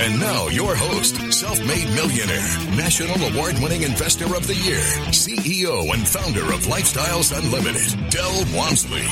And now, your host, self made millionaire, national award winning investor of the year, CEO and founder of Lifestyles Unlimited, Del Walmsley.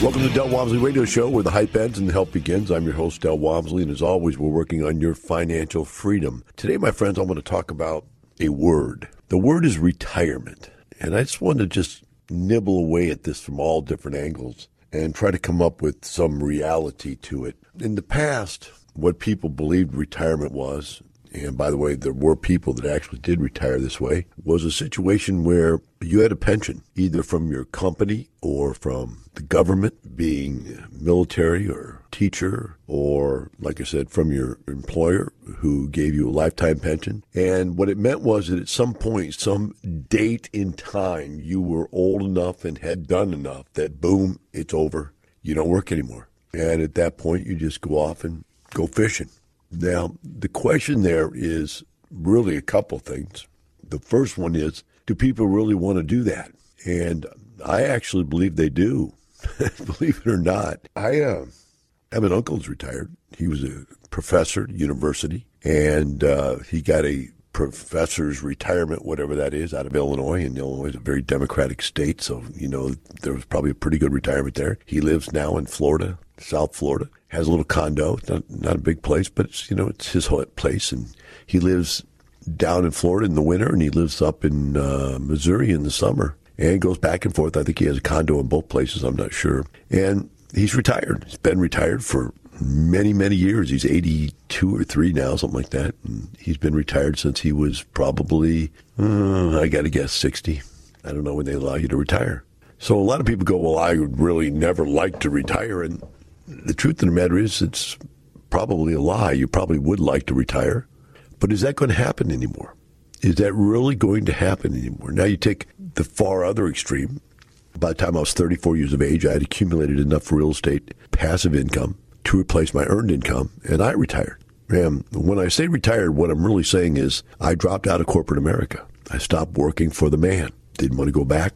Welcome to Del Walmsley Radio Show, where the hype ends and the help begins. I'm your host, Del Walmsley, and as always, we're working on your financial freedom. Today, my friends, I want to talk about a word. The word is retirement. And I just want to just nibble away at this from all different angles and try to come up with some reality to it. In the past, what people believed retirement was, and by the way, there were people that actually did retire this way, was a situation where you had a pension, either from your company or from the government, being military or teacher, or like I said, from your employer who gave you a lifetime pension. And what it meant was that at some point, some date in time, you were old enough and had done enough that boom, it's over. You don't work anymore. And at that point, you just go off and go fishing. Now, the question there is really a couple things. The first one is do people really want to do that? And I actually believe they do. believe it or not. I uh, have an uncle who's retired. He was a professor at university, and uh, he got a professor's retirement, whatever that is, out of Illinois. And Illinois is a very democratic state, so you know there was probably a pretty good retirement there. He lives now in Florida, South Florida, has a little condo. Not not a big place, but it's you know it's his place, and he lives down in Florida in the winter, and he lives up in uh, Missouri in the summer, and goes back and forth. I think he has a condo in both places. I'm not sure, and he's retired. He's been retired for many, many years. He's 82 or 3 now, something like that. And he's been retired since he was probably, uh, I got to guess, 60. I don't know when they allow you to retire. So a lot of people go, well, I would really never like to retire. And the truth of the matter is, it's probably a lie. You probably would like to retire. But is that going to happen anymore? Is that really going to happen anymore? Now you take the far other extreme. By the time I was 34 years of age, I had accumulated enough real estate passive income to replace my earned income, and I retired. And when I say retired, what I'm really saying is I dropped out of corporate America. I stopped working for the man. Didn't want to go back,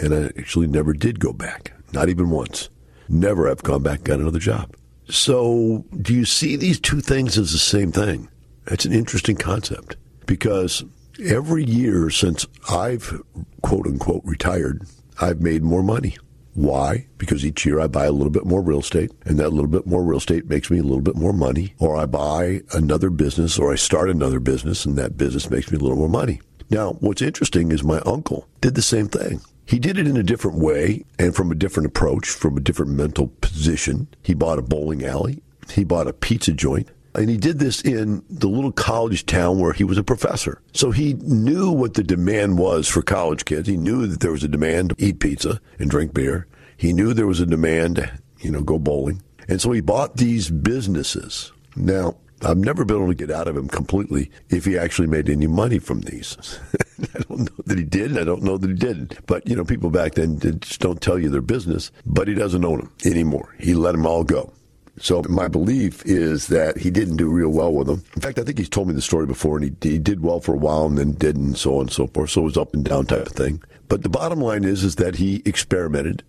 and I actually never did go back, not even once. Never have gone back and got another job. So, do you see these two things as the same thing? That's an interesting concept because every year since I've quote unquote retired, I've made more money. Why? Because each year I buy a little bit more real estate, and that little bit more real estate makes me a little bit more money. Or I buy another business, or I start another business, and that business makes me a little more money. Now, what's interesting is my uncle did the same thing. He did it in a different way and from a different approach, from a different mental position. He bought a bowling alley, he bought a pizza joint, and he did this in the little college town where he was a professor. So he knew what the demand was for college kids. He knew that there was a demand to eat pizza and drink beer. He knew there was a demand to, you know, go bowling. And so he bought these businesses. Now, I've never been able to get out of him completely if he actually made any money from these. I don't know that he did, I don't know that he didn't. But, you know, people back then just don't tell you their business, but he doesn't own them anymore. He let them all go. So my belief is that he didn't do real well with them. In fact, I think he's told me the story before, and he, he did well for a while and then didn't, and so on and so forth. So it was up and down type of thing. But the bottom line is, is that he experimented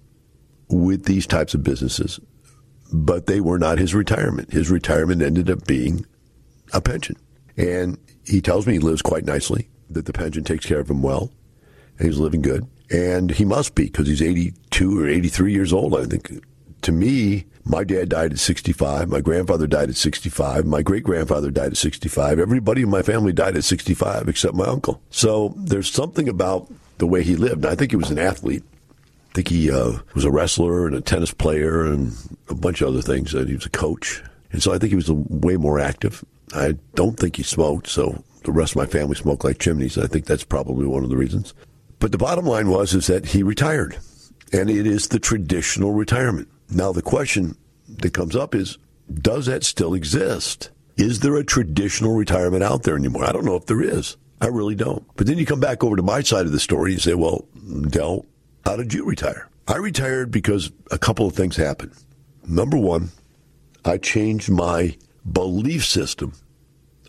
with these types of businesses, but they were not his retirement. His retirement ended up being a pension. And he tells me he lives quite nicely, that the pension takes care of him well, and he's living good. And he must be because he's 82 or 83 years old, I think. To me, my dad died at 65. My grandfather died at 65. My great grandfather died at 65. Everybody in my family died at 65 except my uncle. So there's something about the way he lived. I think he was an athlete. I think he uh, was a wrestler and a tennis player and a bunch of other things. And he was a coach, and so I think he was way more active. I don't think he smoked, so the rest of my family smoked like chimneys. I think that's probably one of the reasons. But the bottom line was is that he retired, and it is the traditional retirement. Now, the question that comes up is does that still exist? Is there a traditional retirement out there anymore? I don't know if there is. I really don't. But then you come back over to my side of the story and say, well, Del, How did you retire? I retired because a couple of things happened. Number one, I changed my belief system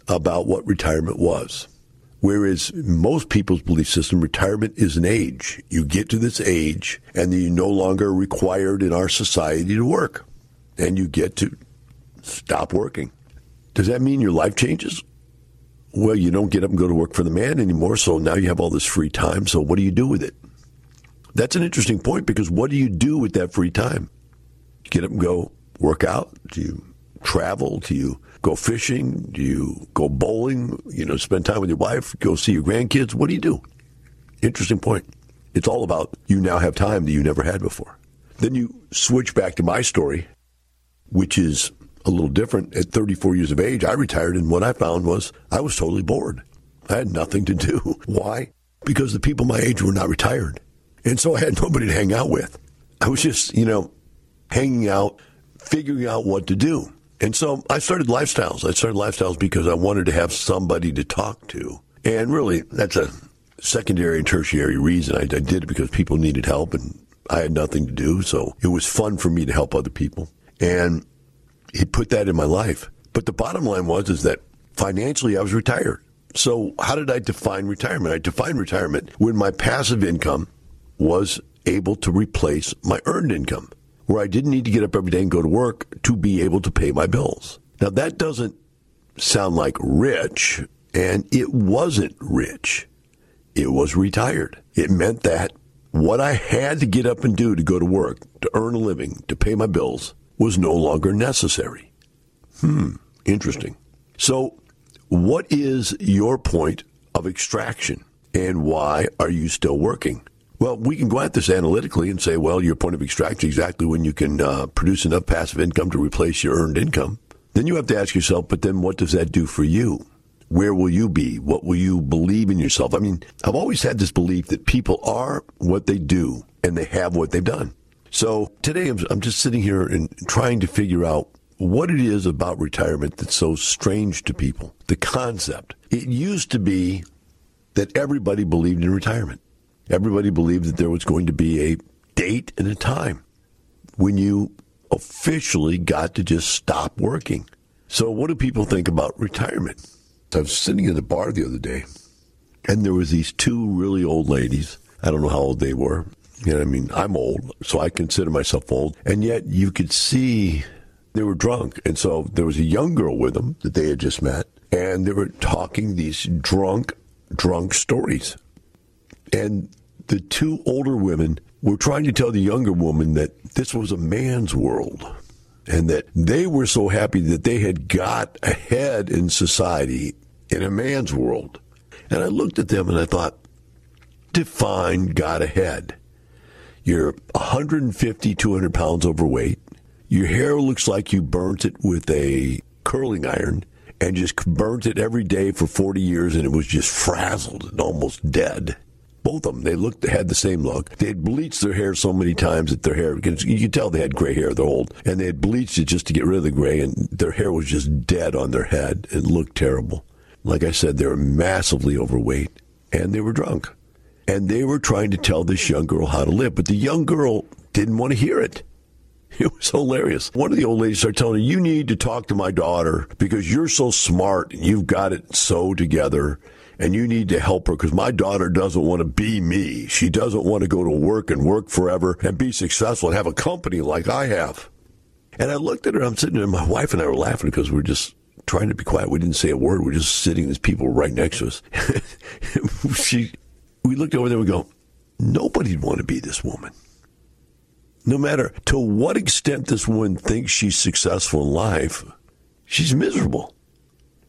about what retirement was. Whereas most people's belief system, retirement is an age. You get to this age and you're no longer required in our society to work. And you get to stop working. Does that mean your life changes? Well, you don't get up and go to work for the man anymore, so now you have all this free time. So what do you do with it? That's an interesting point because what do you do with that free time? Get up and go work out? Do you travel? Do you go fishing? Do you go bowling? You know, spend time with your wife? Go see your grandkids? What do you do? Interesting point. It's all about you now have time that you never had before. Then you switch back to my story, which is a little different. At 34 years of age, I retired, and what I found was I was totally bored. I had nothing to do. Why? Because the people my age were not retired. And so I had nobody to hang out with. I was just, you know, hanging out, figuring out what to do. And so I started lifestyles. I started lifestyles because I wanted to have somebody to talk to. And really, that's a secondary and tertiary reason. I, I did it because people needed help and I had nothing to do. So it was fun for me to help other people. And he put that in my life. But the bottom line was is that financially I was retired. So how did I define retirement? I defined retirement when my passive income was able to replace my earned income, where I didn't need to get up every day and go to work to be able to pay my bills. Now that doesn't sound like rich, and it wasn't rich. It was retired. It meant that what I had to get up and do to go to work, to earn a living, to pay my bills, was no longer necessary. Hmm, interesting. So, what is your point of extraction and why are you still working? Well, we can go at this analytically and say, well, your point of extraction is exactly when you can uh, produce enough passive income to replace your earned income. Then you have to ask yourself, but then what does that do for you? Where will you be? What will you believe in yourself? I mean, I've always had this belief that people are what they do and they have what they've done. So today I'm, I'm just sitting here and trying to figure out what it is about retirement that's so strange to people. The concept. It used to be that everybody believed in retirement. Everybody believed that there was going to be a date and a time when you officially got to just stop working. So what do people think about retirement? I was sitting in the bar the other day and there was these two really old ladies. I don't know how old they were. You know, I mean, I'm old, so I consider myself old. And yet you could see they were drunk. And so there was a young girl with them that they had just met, and they were talking these drunk, drunk stories. And the two older women were trying to tell the younger woman that this was a man's world and that they were so happy that they had got ahead in society in a man's world. And I looked at them and I thought, define got ahead. You're 150, 200 pounds overweight. Your hair looks like you burnt it with a curling iron and just burnt it every day for 40 years and it was just frazzled and almost dead. Both of them, they looked, they had the same look. They had bleached their hair so many times that their hair, you could tell they had gray hair, they're old. And they had bleached it just to get rid of the gray and their hair was just dead on their head. It looked terrible. Like I said, they were massively overweight and they were drunk and they were trying to tell this young girl how to live, but the young girl didn't want to hear it. It was hilarious. One of the old ladies started telling her, You need to talk to my daughter because you're so smart and you've got it so together and you need to help her because my daughter doesn't want to be me. She doesn't want to go to work and work forever and be successful and have a company like I have. And I looked at her, I'm sitting there, my wife and I were laughing because we we're just trying to be quiet. We didn't say a word. We're just sitting, there's people right next to us. she we looked over there we go, nobody'd want to be this woman. No matter to what extent this woman thinks she's successful in life, she's miserable.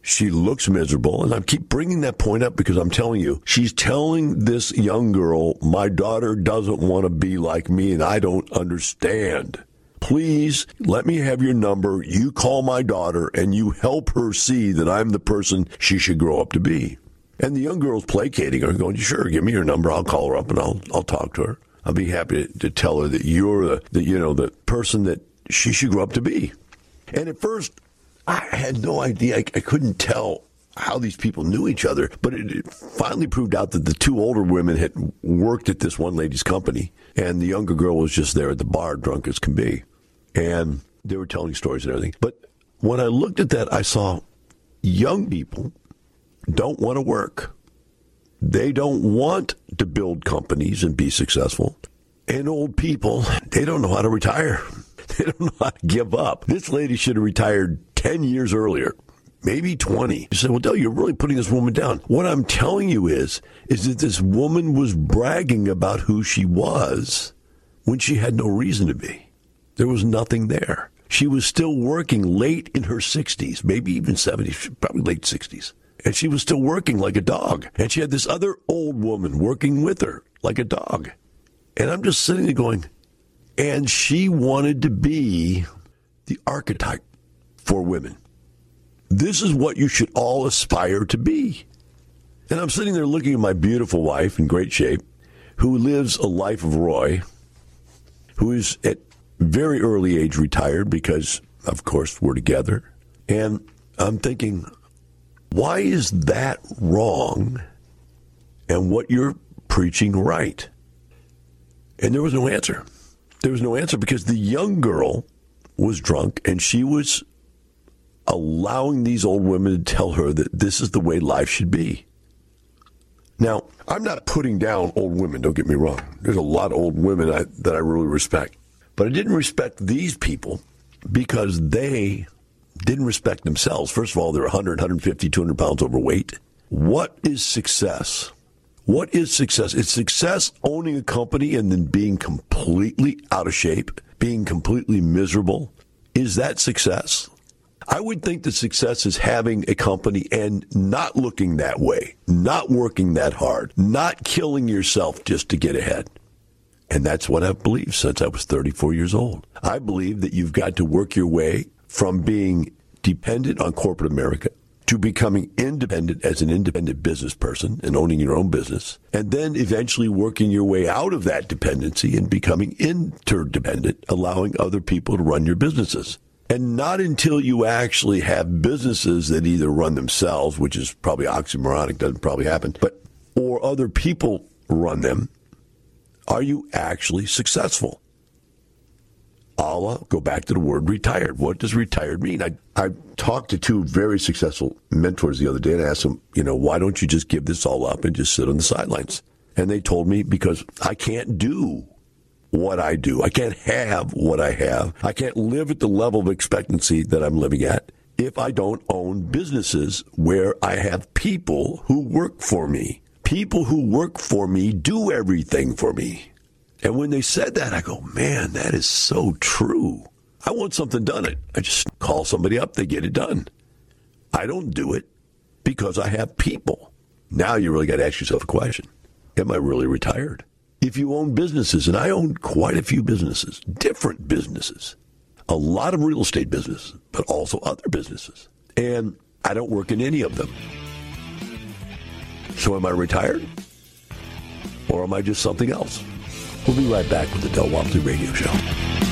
She looks miserable. And I keep bringing that point up because I'm telling you, she's telling this young girl, my daughter doesn't want to be like me and I don't understand. Please let me have your number. You call my daughter and you help her see that I'm the person she should grow up to be. And the young girl's placating her, going, "Sure, give me your number. I'll call her up and I'll I'll talk to her. I'll be happy to, to tell her that you're the, the you know the person that she should grow up to be." And at first, I had no idea. I, I couldn't tell how these people knew each other, but it, it finally proved out that the two older women had worked at this one lady's company, and the younger girl was just there at the bar, drunk as can be. And they were telling stories and everything. But when I looked at that, I saw young people don't want to work. They don't want to build companies and be successful. And old people, they don't know how to retire. They don't know how to give up. This lady should have retired 10 years earlier, maybe 20. You say, well, Dale, you're really putting this woman down. What I'm telling you is, is that this woman was bragging about who she was when she had no reason to be. There was nothing there. She was still working late in her 60s, maybe even 70s, probably late 60s. And she was still working like a dog. And she had this other old woman working with her like a dog. And I'm just sitting there going, and she wanted to be the archetype for women. This is what you should all aspire to be. And I'm sitting there looking at my beautiful wife in great shape, who lives a life of Roy, who is at very early age retired because, of course, we're together. And I'm thinking, why is that wrong and what you're preaching right? And there was no answer. There was no answer because the young girl was drunk and she was allowing these old women to tell her that this is the way life should be. Now, I'm not putting down old women, don't get me wrong. There's a lot of old women I, that I really respect. But I didn't respect these people because they didn't respect themselves. First of all, they're 100, 150, 200 pounds overweight. What is success? What is success? It's success owning a company and then being completely out of shape, being completely miserable. Is that success? I would think the success is having a company and not looking that way, not working that hard, not killing yourself just to get ahead. And that's what I've believed since I was 34 years old. I believe that you've got to work your way from being dependent on corporate America to becoming independent as an independent business person and owning your own business, and then eventually working your way out of that dependency and becoming interdependent, allowing other people to run your businesses. And not until you actually have businesses that either run themselves, which is probably oxymoronic, doesn't probably happen, but or other people run them, are you actually successful? Allah, go back to the word retired. What does retired mean? I, I talked to two very successful mentors the other day and I asked them, you know, why don't you just give this all up and just sit on the sidelines? And they told me because I can't do what I do. I can't have what I have. I can't live at the level of expectancy that I'm living at if I don't own businesses where I have people who work for me. People who work for me do everything for me. And when they said that, I go, man, that is so true. I want something done. I just call somebody up, they get it done. I don't do it because I have people. Now you really got to ask yourself a question Am I really retired? If you own businesses, and I own quite a few businesses, different businesses, a lot of real estate businesses, but also other businesses, and I don't work in any of them. So am I retired? Or am I just something else? We'll be right back with the Del Walmsley Radio Show.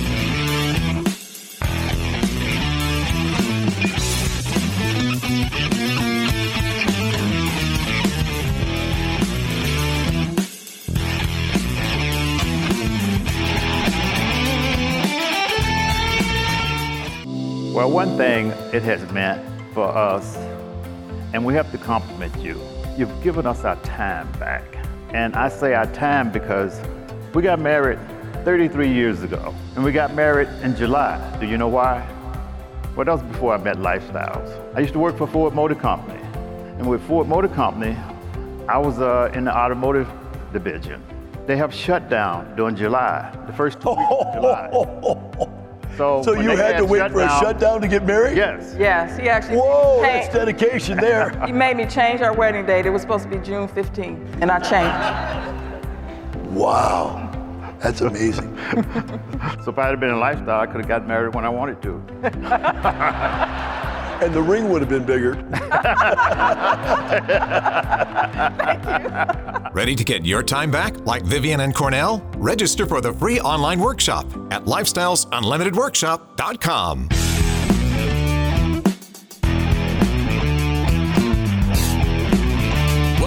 One thing it has meant for us, and we have to compliment you, you've given us our time back. And I say our time because we got married 33 years ago, and we got married in July. Do you know why? Well, that was before I met Lifestyles. I used to work for Ford Motor Company, and with Ford Motor Company, I was uh, in the automotive division. They have shut down during July, the first two weeks of July. So, So you they had to wait for a shutdown to get married? Yes. Yes, he actually Whoa, changed- that's dedication there. he made me change our wedding date. It was supposed to be June 15th, and I changed. wow. That's amazing. So if I had been in lifestyle, I could have got married when I wanted to. and the ring would have been bigger. Ready to get your time back like Vivian and Cornell? Register for the free online workshop at lifestylesunlimitedworkshop.com.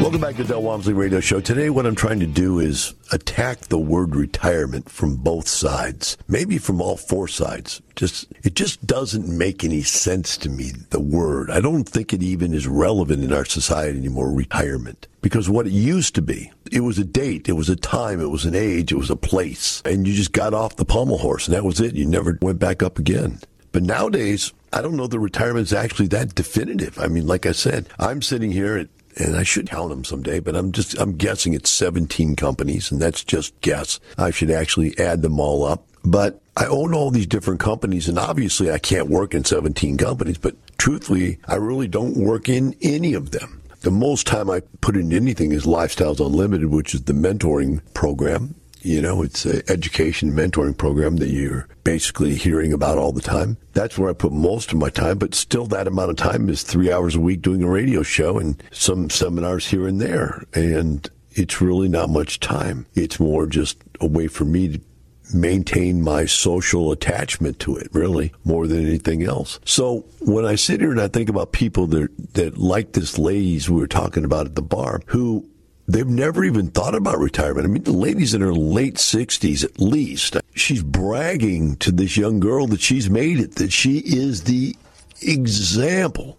Welcome back to Del Walmsley Radio Show. Today, what I'm trying to do is attack the word retirement from both sides, maybe from all four sides. Just it just doesn't make any sense to me. The word I don't think it even is relevant in our society anymore. Retirement because what it used to be, it was a date, it was a time, it was an age, it was a place, and you just got off the pommel horse, and that was it. You never went back up again. But nowadays, I don't know the retirement is actually that definitive. I mean, like I said, I'm sitting here at and I should count them someday, but I'm just, I'm guessing it's 17 companies and that's just guess. I should actually add them all up. But I own all these different companies and obviously I can't work in 17 companies, but truthfully, I really don't work in any of them. The most time I put in anything is Lifestyles Unlimited, which is the mentoring program you know, it's an education mentoring program that you're basically hearing about all the time. That's where I put most of my time, but still that amount of time is three hours a week doing a radio show and some seminars here and there. And it's really not much time. It's more just a way for me to maintain my social attachment to it, really, more than anything else. So when I sit here and I think about people that, that like this ladies we were talking about at the bar, who They've never even thought about retirement. I mean, the lady's in her late 60s at least. She's bragging to this young girl that she's made it, that she is the example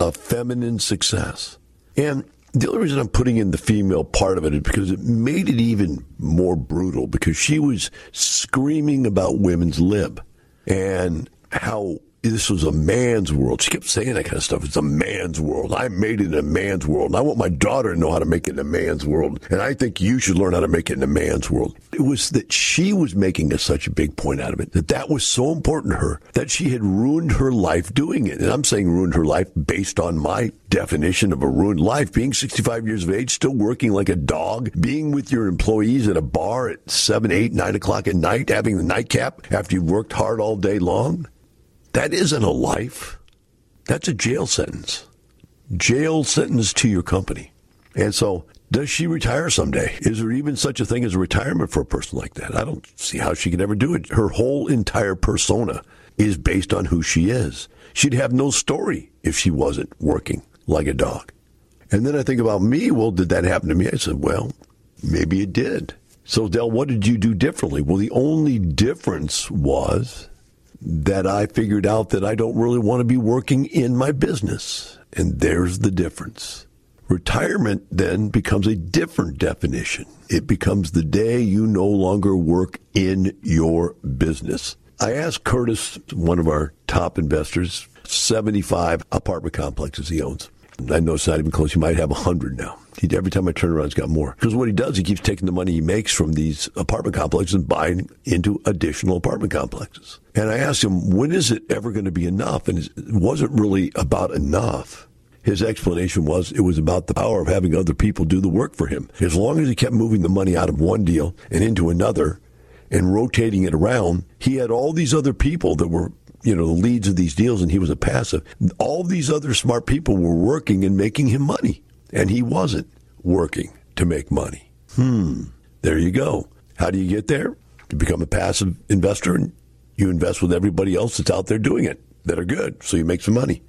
of feminine success. And the only reason I'm putting in the female part of it is because it made it even more brutal because she was screaming about women's lib and how this was a man's world. She kept saying that kind of stuff. It's a man's world. I made it in a man's world. And I want my daughter to know how to make it in a man's world. And I think you should learn how to make it in a man's world. It was that she was making a, such a big point out of it, that that was so important to her that she had ruined her life doing it. And I'm saying ruined her life based on my definition of a ruined life. Being 65 years of age, still working like a dog, being with your employees at a bar at 7, 8, 9 o'clock at night, having the nightcap after you've worked hard all day long. That isn't a life. That's a jail sentence. Jail sentence to your company. And so, does she retire someday? Is there even such a thing as a retirement for a person like that? I don't see how she could ever do it. Her whole entire persona is based on who she is. She'd have no story if she wasn't working like a dog. And then I think about me. Well, did that happen to me? I said, well, maybe it did. So, Del, what did you do differently? Well, the only difference was that I figured out that I don't really want to be working in my business. And there's the difference. Retirement then becomes a different definition. It becomes the day you no longer work in your business. I asked Curtis, one of our top investors, 75 apartment complexes he owns. I know it's not even close. He might have a 100 now. He, every time I turn around, he's got more. Because what he does, he keeps taking the money he makes from these apartment complexes and buying into additional apartment complexes. And I asked him, when is it ever going to be enough? And it wasn't really about enough. His explanation was it was about the power of having other people do the work for him. As long as he kept moving the money out of one deal and into another and rotating it around, he had all these other people that were you know, the leads of these deals and he was a passive. All these other smart people were working and making him money and he wasn't working to make money. Hmm. There you go. How do you get there? You become a passive investor and you invest with everybody else that's out there doing it that are good. So you make some money.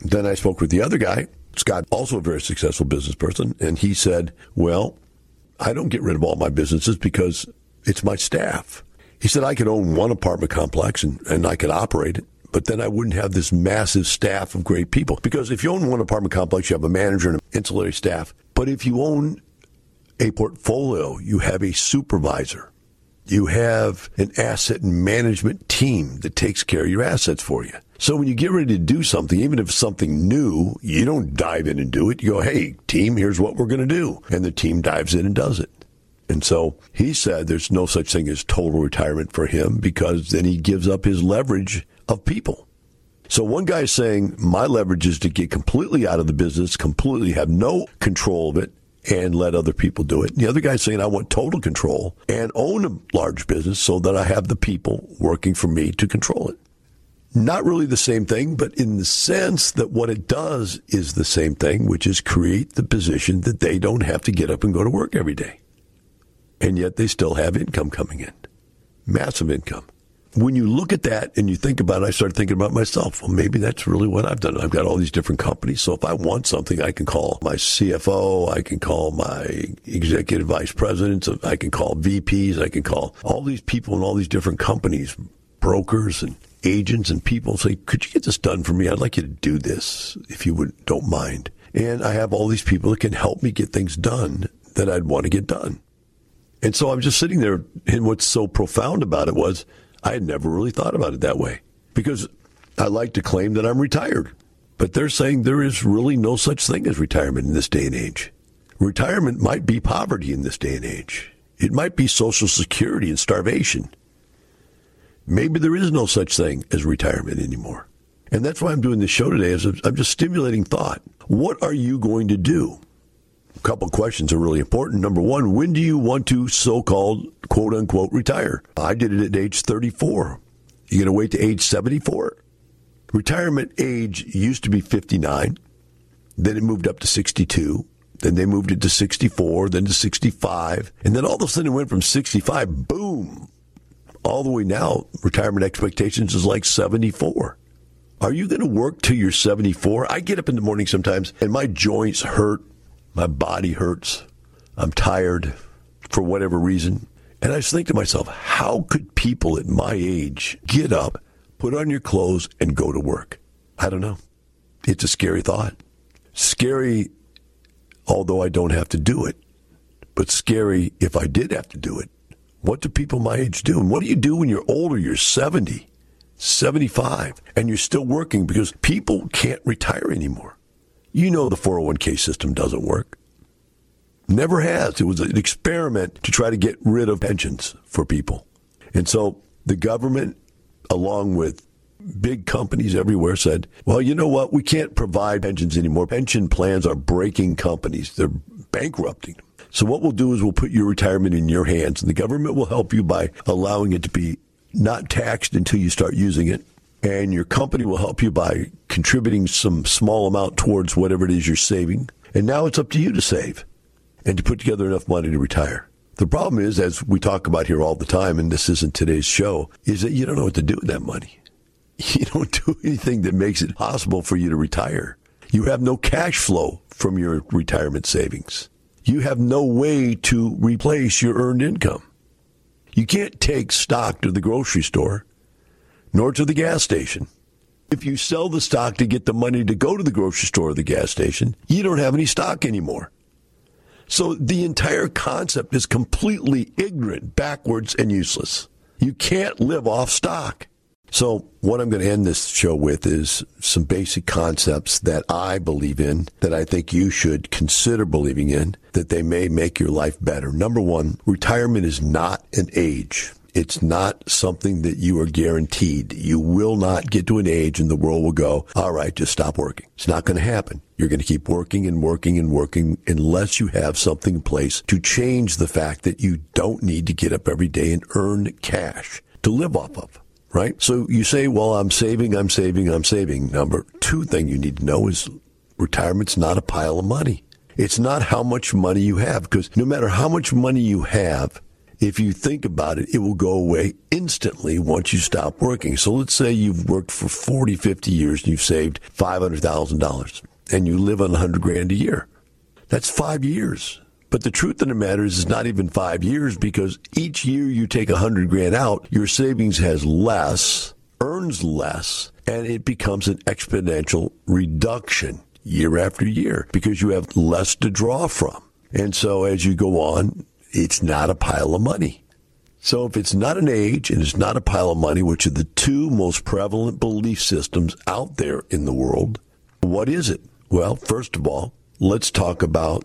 Then I spoke with the other guy, Scott, also a very successful business person. And he said, well, I don't get rid of all my businesses because it's my staff. He said I could own one apartment complex and, and I could operate it but then I wouldn't have this massive staff of great people. Because if you own one apartment complex, you have a manager and an ancillary staff. But if you own a portfolio, you have a supervisor. You have an asset management team that takes care of your assets for you. So when you get ready to do something, even if something new, you don't dive in and do it. You go, hey, team, here's what we're going to do. And the team dives in and does it. And so he said there's no such thing as total retirement for him because then he gives up his leverage of people. So one guy is saying my leverage is to get completely out of the business, completely have no control of it, and let other people do it. And the other guy's saying I want total control and own a large business so that I have the people working for me to control it. Not really the same thing, but in the sense that what it does is the same thing, which is create the position that they don't have to get up and go to work every day. And yet they still have income coming in, massive income. When you look at that and you think about it, I start thinking about myself. Well, maybe that's really what I've done. I've got all these different companies. So if I want something, I can call my CFO, I can call my executive vice presidents, I can call VPs, I can call all these people in all these different companies, brokers and agents and people say, could you get this done for me? I'd like you to do this if you would, don't mind. And I have all these people that can help me get things done that I'd want to get done. And so I'm just sitting there, and what's so profound about it was I had never really thought about it that way because I like to claim that I'm retired. But they're saying there is really no such thing as retirement in this day and age. Retirement might be poverty in this day and age. It might be Social Security and starvation. Maybe there is no such thing as retirement anymore. And that's why I'm doing this show today is I'm just stimulating thought. What are you going to do? Couple questions are really important. Number one, when do you want to so-called quote unquote retire? I did it at age 34. You're going to wait to age 74? Retirement age used to be 59. Then it moved up to 62. Then they moved it to 64, then to 65. And then all of a sudden it went from 65, boom, all the way now, retirement expectations is like 74. Are you going to work till you're 74? I get up in the morning sometimes and my joints hurt, my body hurts, I'm tired for whatever reason. And I just think to myself, how could people at my age get up, put on your clothes, and go to work? I don't know. It's a scary thought. Scary, although I don't have to do it, but scary if I did have to do it. What do people my age do? And what do you do when you're older? You're 70, 75, and you're still working because people can't retire anymore. You know the 401k system doesn't work. Never has. It was an experiment to try to get rid of pensions for people. And so the government, along with big companies everywhere, said, well, you know what? We can't provide pensions anymore. Pension plans are breaking companies, they're bankrupting them. So what we'll do is we'll put your retirement in your hands, and the government will help you by allowing it to be not taxed until you start using it. And your company will help you by contributing some small amount towards whatever it is you're saving. And now it's up to you to save and to put together enough money to retire. The problem is, as we talk about here all the time, and this isn't today's show, is that you don't know what to do with that money. You don't do anything that makes it possible for you to retire. You have no cash flow from your retirement savings. You have no way to replace your earned income. You can't take stock to the grocery store, nor to the gas station. If you sell the stock to get the money to go to the grocery store or the gas station, you don't have any stock anymore. So the entire concept is completely ignorant, backwards, and useless. You can't live off stock. So, what I'm going to end this show with is some basic concepts that I believe in, that I think you should consider believing in, that they may make your life better. Number one, retirement is not an age. It's not something that you are guaranteed. You will not get to an age and the world will go, all right, just stop working. It's not going to happen. You're going to keep working and working and working unless you have something in place to change the fact that you don't need to get up every day and earn cash to live off of right? So you say, well, I'm saving, I'm saving, I'm saving. Number two thing you need to know is retirement's not a pile of money. It's not how much money you have, because no matter how much money you have, if you think about it, it will go away instantly once you stop working. So let's say you've worked for 40, 50 years and you've saved $500,000 and you live on 100 grand a year. That's five years. But the truth of the matter is, it's not even five years because each year you take a hundred grand out, your savings has less, earns less, and it becomes an exponential reduction year after year because you have less to draw from. And so as you go on, it's not a pile of money. So if it's not an age and it's not a pile of money, which are the two most prevalent belief systems out there in the world, what is it? Well, first of all, let's talk about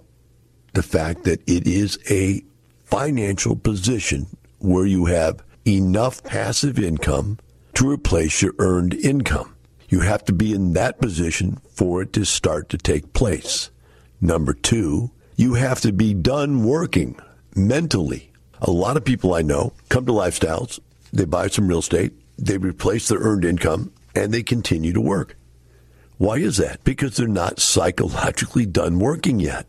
the fact that it is a financial position where you have enough passive income to replace your earned income. You have to be in that position for it to start to take place. Number two, you have to be done working mentally. A lot of people I know come to lifestyles, they buy some real estate, they replace their earned income, and they continue to work. Why is that? Because they're not psychologically done working yet.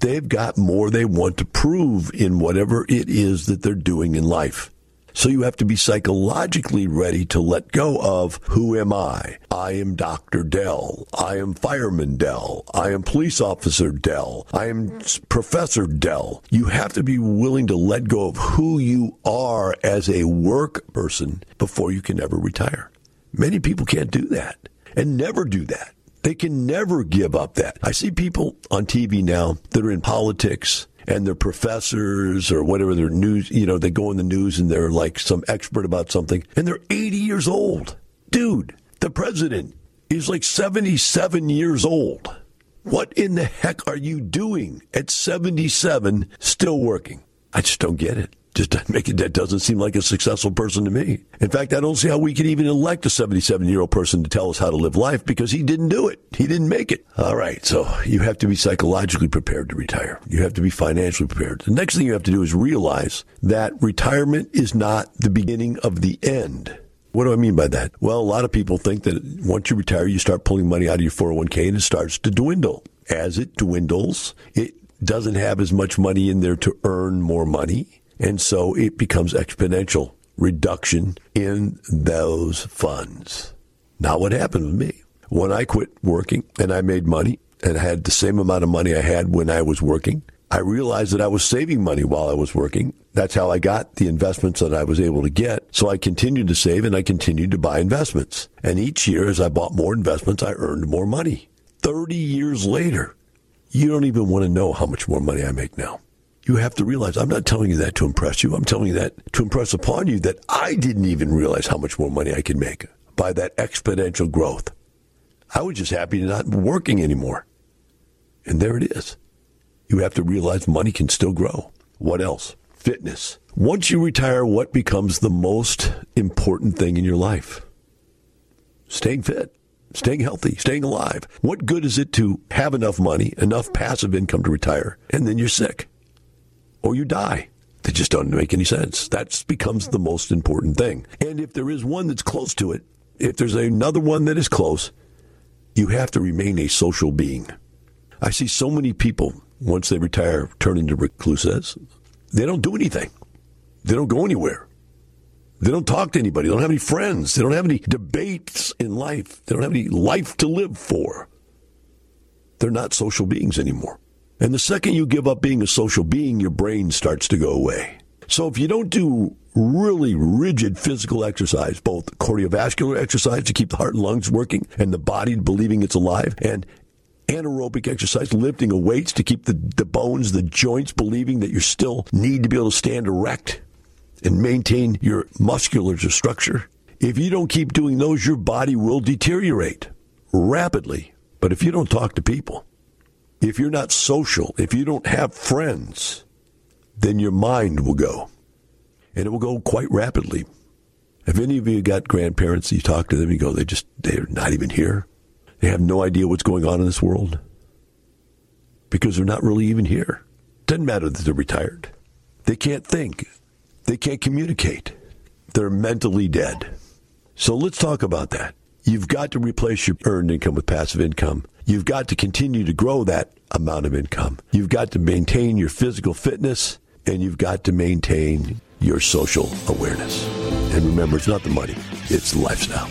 They've got more they want to prove in whatever it is that they're doing in life. So you have to be psychologically ready to let go of who am I? I am Dr. Del. I am Fireman Del. I am Police Officer Del. I am Professor Del. You have to be willing to let go of who you are as a work person before you can ever retire. Many people can't do that and never do that. They can never give up that. I see people on TV now that are in politics and they're professors or whatever their news, you know, they go in the news and they're like some expert about something and they're 80 years old. Dude, the president is like 77 years old. What in the heck are you doing at 77 still working? I just don't get it just doesn't make it, that doesn't seem like a successful person to me. In fact, I don't see how we could even elect a 77 year old person to tell us how to live life because he didn't do it. He didn't make it. All right. So you have to be psychologically prepared to retire. You have to be financially prepared. The next thing you have to do is realize that retirement is not the beginning of the end. What do I mean by that? Well, a lot of people think that once you retire, you start pulling money out of your 401k and it starts to dwindle. As it dwindles, it doesn't have as much money in there to earn more money and so it becomes exponential reduction in those funds. Now, what happened with me? When I quit working and I made money and had the same amount of money I had when I was working, I realized that I was saving money while I was working. That's how I got the investments that I was able to get. So I continued to save and I continued to buy investments. And each year, as I bought more investments, I earned more money. 30 years later, you don't even want to know how much more money I make now you have to realize I'm not telling you that to impress you. I'm telling you that to impress upon you that I didn't even realize how much more money I could make by that exponential growth. I was just happy to not be working anymore. And there it is. You have to realize money can still grow. What else? Fitness. Once you retire, what becomes the most important thing in your life? Staying fit, staying healthy, staying alive. What good is it to have enough money, enough passive income to retire, and then you're sick? Or you die. They just don't make any sense. That becomes the most important thing. And if there is one that's close to it, if there's another one that is close, you have to remain a social being. I see so many people, once they retire, turn into recluses. They don't do anything. They don't go anywhere. They don't talk to anybody. They don't have any friends. They don't have any debates in life. They don't have any life to live for. They're not social beings anymore. And the second you give up being a social being, your brain starts to go away. So if you don't do really rigid physical exercise, both cardiovascular exercise to keep the heart and lungs working and the body believing it's alive, and anaerobic exercise, lifting of weights to keep the, the bones, the joints believing that you still need to be able to stand erect and maintain your muscular structure. If you don't keep doing those, your body will deteriorate rapidly. But if you don't talk to people, if you're not social, if you don't have friends, then your mind will go. And it will go quite rapidly. If any of you got grandparents, you talk to them, you go, they just, they're not even here. They have no idea what's going on in this world because they're not really even here. Doesn't matter that they're retired. They can't think. They can't communicate. They're mentally dead. So let's talk about that. You've got to replace your earned income with passive income. You've got to continue to grow that amount of income. You've got to maintain your physical fitness and you've got to maintain your social awareness. And remember, it's not the money, it's lifestyle.